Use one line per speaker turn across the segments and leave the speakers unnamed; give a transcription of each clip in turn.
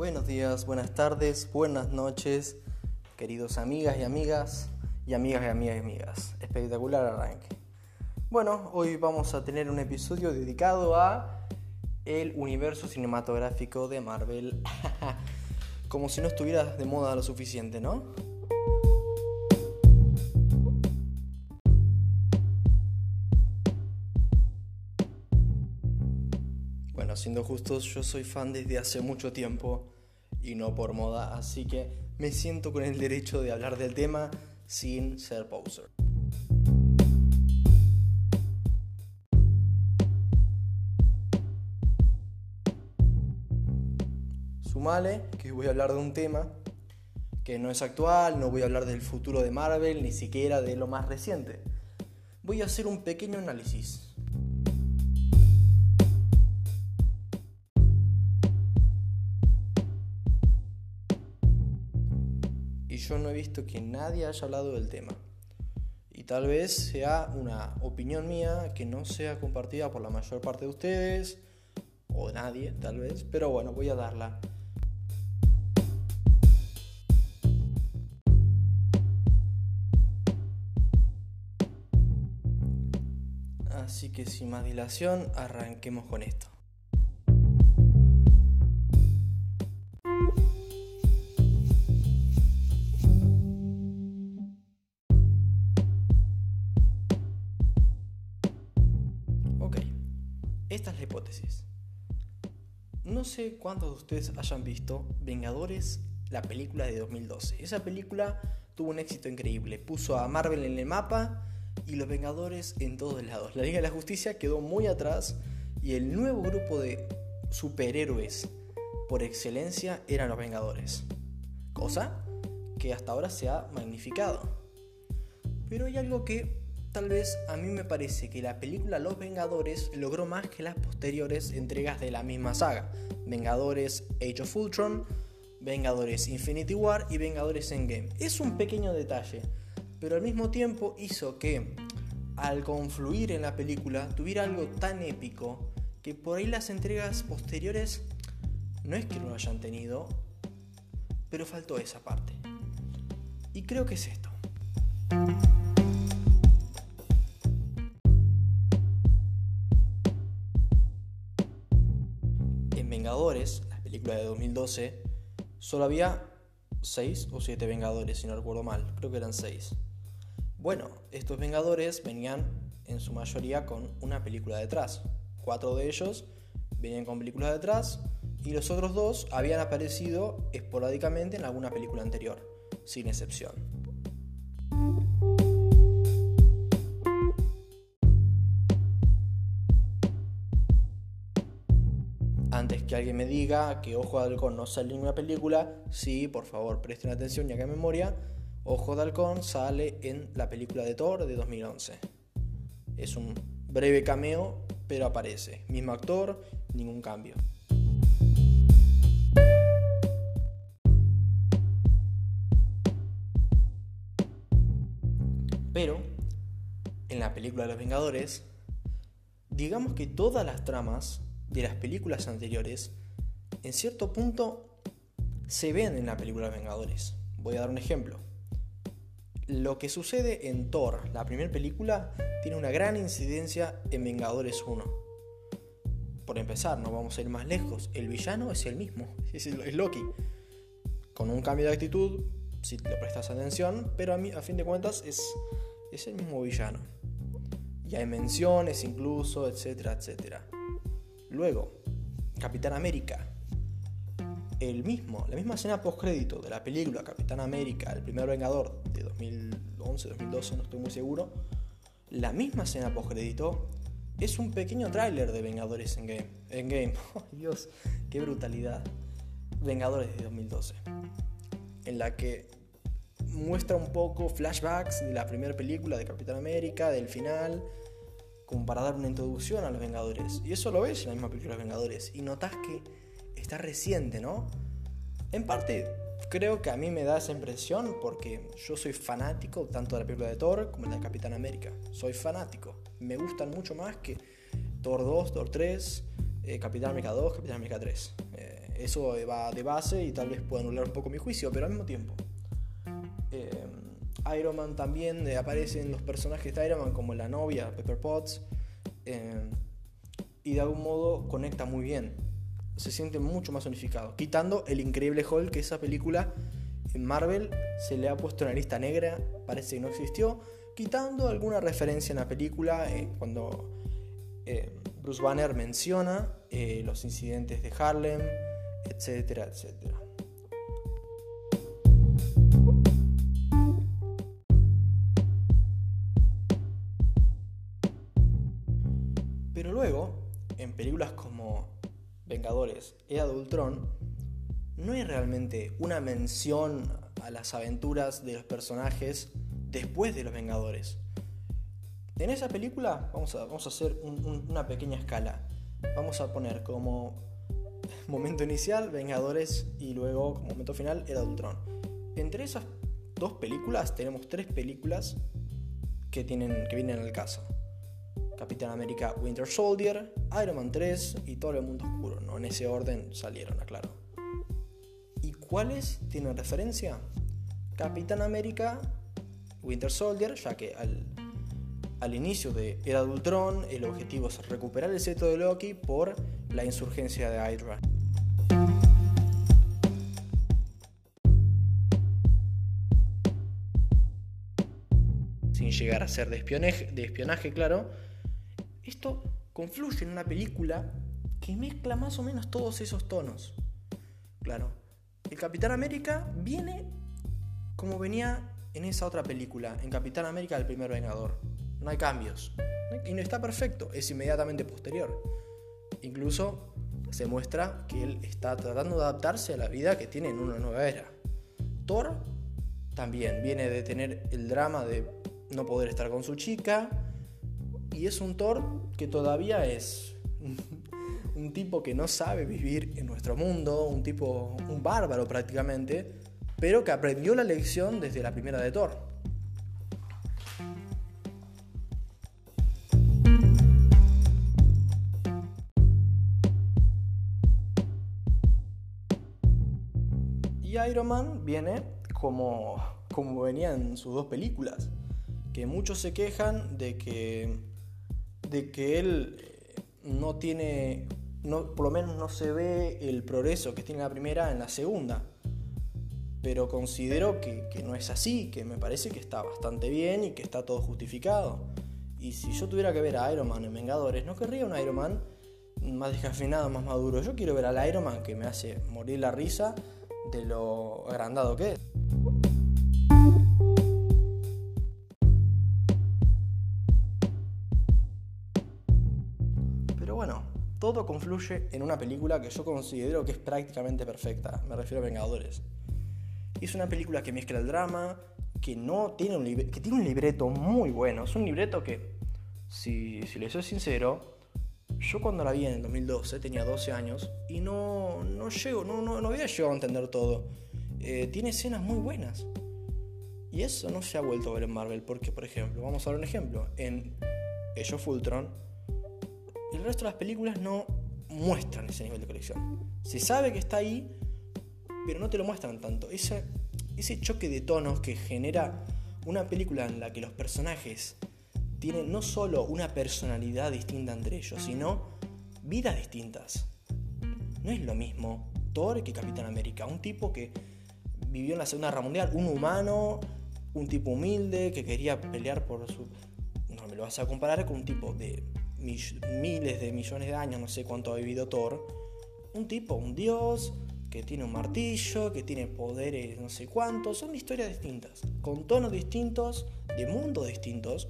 Buenos días, buenas tardes, buenas noches, queridos amigas y amigas y amigas y amigas y amigas. Espectacular arranque. Bueno, hoy vamos a tener un episodio dedicado a el universo cinematográfico de Marvel. Como si no estuviera de moda lo suficiente, ¿no? Siendo justos, yo soy fan desde hace mucho tiempo y no por moda, así que me siento con el derecho de hablar del tema sin ser poser. Sumale que voy a hablar de un tema que no es actual, no voy a hablar del futuro de Marvel, ni siquiera de lo más reciente. Voy a hacer un pequeño análisis yo no he visto que nadie haya hablado del tema. Y tal vez sea una opinión mía que no sea compartida por la mayor parte de ustedes, o nadie tal vez, pero bueno, voy a darla. Así que sin más dilación, arranquemos con esto. Esta es la hipótesis. No sé cuántos de ustedes hayan visto Vengadores, la película de 2012. Esa película tuvo un éxito increíble. Puso a Marvel en el mapa y los Vengadores en todos lados. La Liga de la Justicia quedó muy atrás y el nuevo grupo de superhéroes por excelencia eran los Vengadores. Cosa que hasta ahora se ha magnificado. Pero hay algo que Tal vez a mí me parece que la película Los Vengadores logró más que las posteriores entregas de la misma saga. Vengadores Age of Ultron, Vengadores Infinity War y Vengadores Endgame. Es un pequeño detalle, pero al mismo tiempo hizo que al confluir en la película tuviera algo tan épico que por ahí las entregas posteriores no es que no lo hayan tenido, pero faltó esa parte. Y creo que es esto. Vengadores, la película de 2012, solo había 6 o 7 Vengadores, si no recuerdo mal, creo que eran 6. Bueno, estos Vengadores venían en su mayoría con una película detrás. Cuatro de ellos venían con películas detrás y los otros dos habían aparecido esporádicamente en alguna película anterior, sin excepción. Que alguien me diga que Ojo de Halcón no sale en ninguna película, sí, por favor, presten atención y hagan memoria. Ojo de Halcón sale en la película de Thor de 2011. Es un breve cameo, pero aparece. Mismo actor, ningún cambio. Pero, en la película de los Vengadores, digamos que todas las tramas de las películas anteriores, en cierto punto se ven en la película Vengadores. Voy a dar un ejemplo. Lo que sucede en Thor, la primera película, tiene una gran incidencia en Vengadores 1. Por empezar, no vamos a ir más lejos. El villano es el mismo, es Loki. Con un cambio de actitud, si le prestas atención, pero a, mí, a fin de cuentas es, es el mismo villano. Y hay menciones incluso, etcétera, etcétera. Luego, Capitán América. El mismo, la misma escena post-crédito de la película Capitán América, el primer Vengador de 2011, 2012, no estoy muy seguro. La misma escena post-crédito es un pequeño tráiler de Vengadores en Game. En Game. Dios, qué brutalidad. Vengadores de 2012. En la que muestra un poco flashbacks de la primera película de Capitán América, del final, como para dar una introducción a los Vengadores. Y eso lo ves en la misma película de los Vengadores. Y notas que está reciente, ¿no? En parte, creo que a mí me da esa impresión porque yo soy fanático tanto de la película de Thor como de la Capitán América. Soy fanático. Me gustan mucho más que Thor 2, Thor 3, eh, Capitán América 2, Capitán América 3. Eh, eso va de base y tal vez pueda anular un poco mi juicio, pero al mismo tiempo. Eh, Iron Man también eh, aparecen los personajes de Iron Man como la novia, Pepper Potts, y de algún modo conecta muy bien. Se siente mucho más unificado. Quitando el increíble Hulk, que esa película en Marvel se le ha puesto una lista negra, parece que no existió, quitando alguna referencia en la película cuando Bruce Banner menciona eh, los incidentes de Harlem, etcétera, etcétera. Pero luego, en películas como Vengadores, Era de Ultron, no hay realmente una mención a las aventuras de los personajes después de los Vengadores. En esa película vamos a, hacer una pequeña escala. Vamos a poner como momento inicial Vengadores y luego como momento final Era Ultron. Entre esas dos películas tenemos tres películas que, tienen, que vienen al caso. Capitán América Winter Soldier, Iron Man 3 y todo el mundo oscuro. ¿no? En ese orden salieron, aclaro. ¿Y cuáles tienen referencia? Capitán América Winter Soldier, ya que al, al inicio de Era de el objetivo es recuperar el seto de Loki por la insurgencia de Hydra. Sin llegar a ser de espionaje, de espionaje, claro, esto confluye en una película que mezcla más o menos todos esos tonos. Claro, el Capitán América viene como venía en esa otra película, en Capitán América el primer Vengador no hay cambios. Y no está perfecto, es inmediatamente posterior. Incluso se muestra que él está tratando de adaptarse a la vida que tiene en una nueva era. Thor también viene de tener el drama de no poder estar con su chica y es un Thor que todavía es un tipo que no sabe vivir en nuestro mundo, un tipo, un bárbaro prácticamente, pero que aprendió la lección desde la primera de Thor. Iron Man viene como, como venía en sus dos películas, que muchos se quejan de que, de que él eh, no tiene, no, por lo menos no se ve el progreso que tiene la primera en la segunda. Pero considero que, que no es así, que me parece que está bastante bien y que está todo justificado. Y si yo tuviera que ver a Iron Man en Vengadores, no querría un Iron Man más descafeinado, más maduro. Yo quiero ver al Iron Man que me hace morir la risa de lo agrandado que es. Todo confluye en una película que yo considero que es prácticamente perfecta, me refiero a Vengadores. Es una película que mezcla el drama, que, no tiene, un que tiene un libreto muy bueno, es un libreto que, si, si les soy sincero, yo cuando la vi en el 2012 tenía 12 años y no, no llego, no, no, no había llegado a entender todo. Eh, tiene escenas muy buenas. Y eso no se ha vuelto a ver en Marvel porque, por ejemplo, vamos a ver un ejemplo. En Age of Ultron, el resto de las películas no muestran ese nivel de colección. Se sabe que está ahí, pero no te lo muestran tanto. Ese, ese choque de tonos que genera una película en la que los personajes tienen no solo una personalidad distinta entre ellos, sino vidas distintas. No es lo mismo Thor que Capitán América, un tipo que vivió en la Segunda Guerra Mundial, un humano, un tipo humilde que quería pelear por su... No me lo vas a comparar con un tipo de miles de millones de años, no sé cuánto ha vivido Thor, un tipo, un dios, que tiene un martillo, que tiene poderes no sé cuántos, son historias distintas, con tonos distintos, de mundos distintos,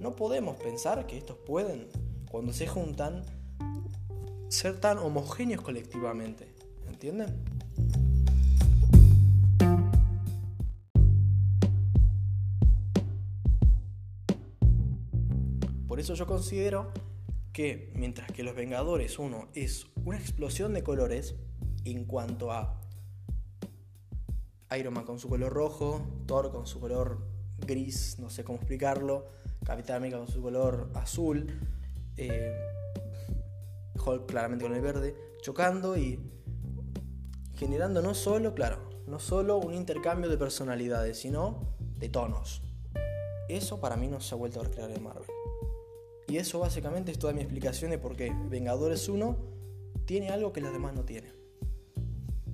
no podemos pensar que estos pueden, cuando se juntan, ser tan homogéneos colectivamente. ¿Entienden? Por eso yo considero que mientras que Los Vengadores 1 es una explosión de colores en cuanto a Iron Man con su color rojo, Thor con su color gris, no sé cómo explicarlo, Capitán América con su color azul, eh, Hulk claramente con el verde, chocando y generando no solo, claro, no solo un intercambio de personalidades, sino de tonos. Eso para mí no se ha vuelto a recrear en Marvel. Y eso básicamente es toda mi explicación de por qué Vengadores 1 tiene algo que los demás no tienen.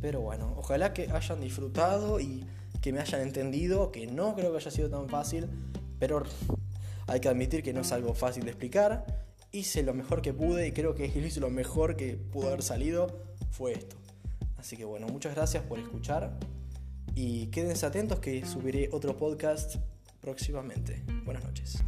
Pero bueno, ojalá que hayan disfrutado y que me hayan entendido, que no creo que haya sido tan fácil, pero hay que admitir que no es algo fácil de explicar. Hice lo mejor que pude y creo que hice lo mejor que pudo haber salido fue esto. Así que bueno, muchas gracias por escuchar y quédense atentos que subiré otro podcast próximamente. Buenas noches.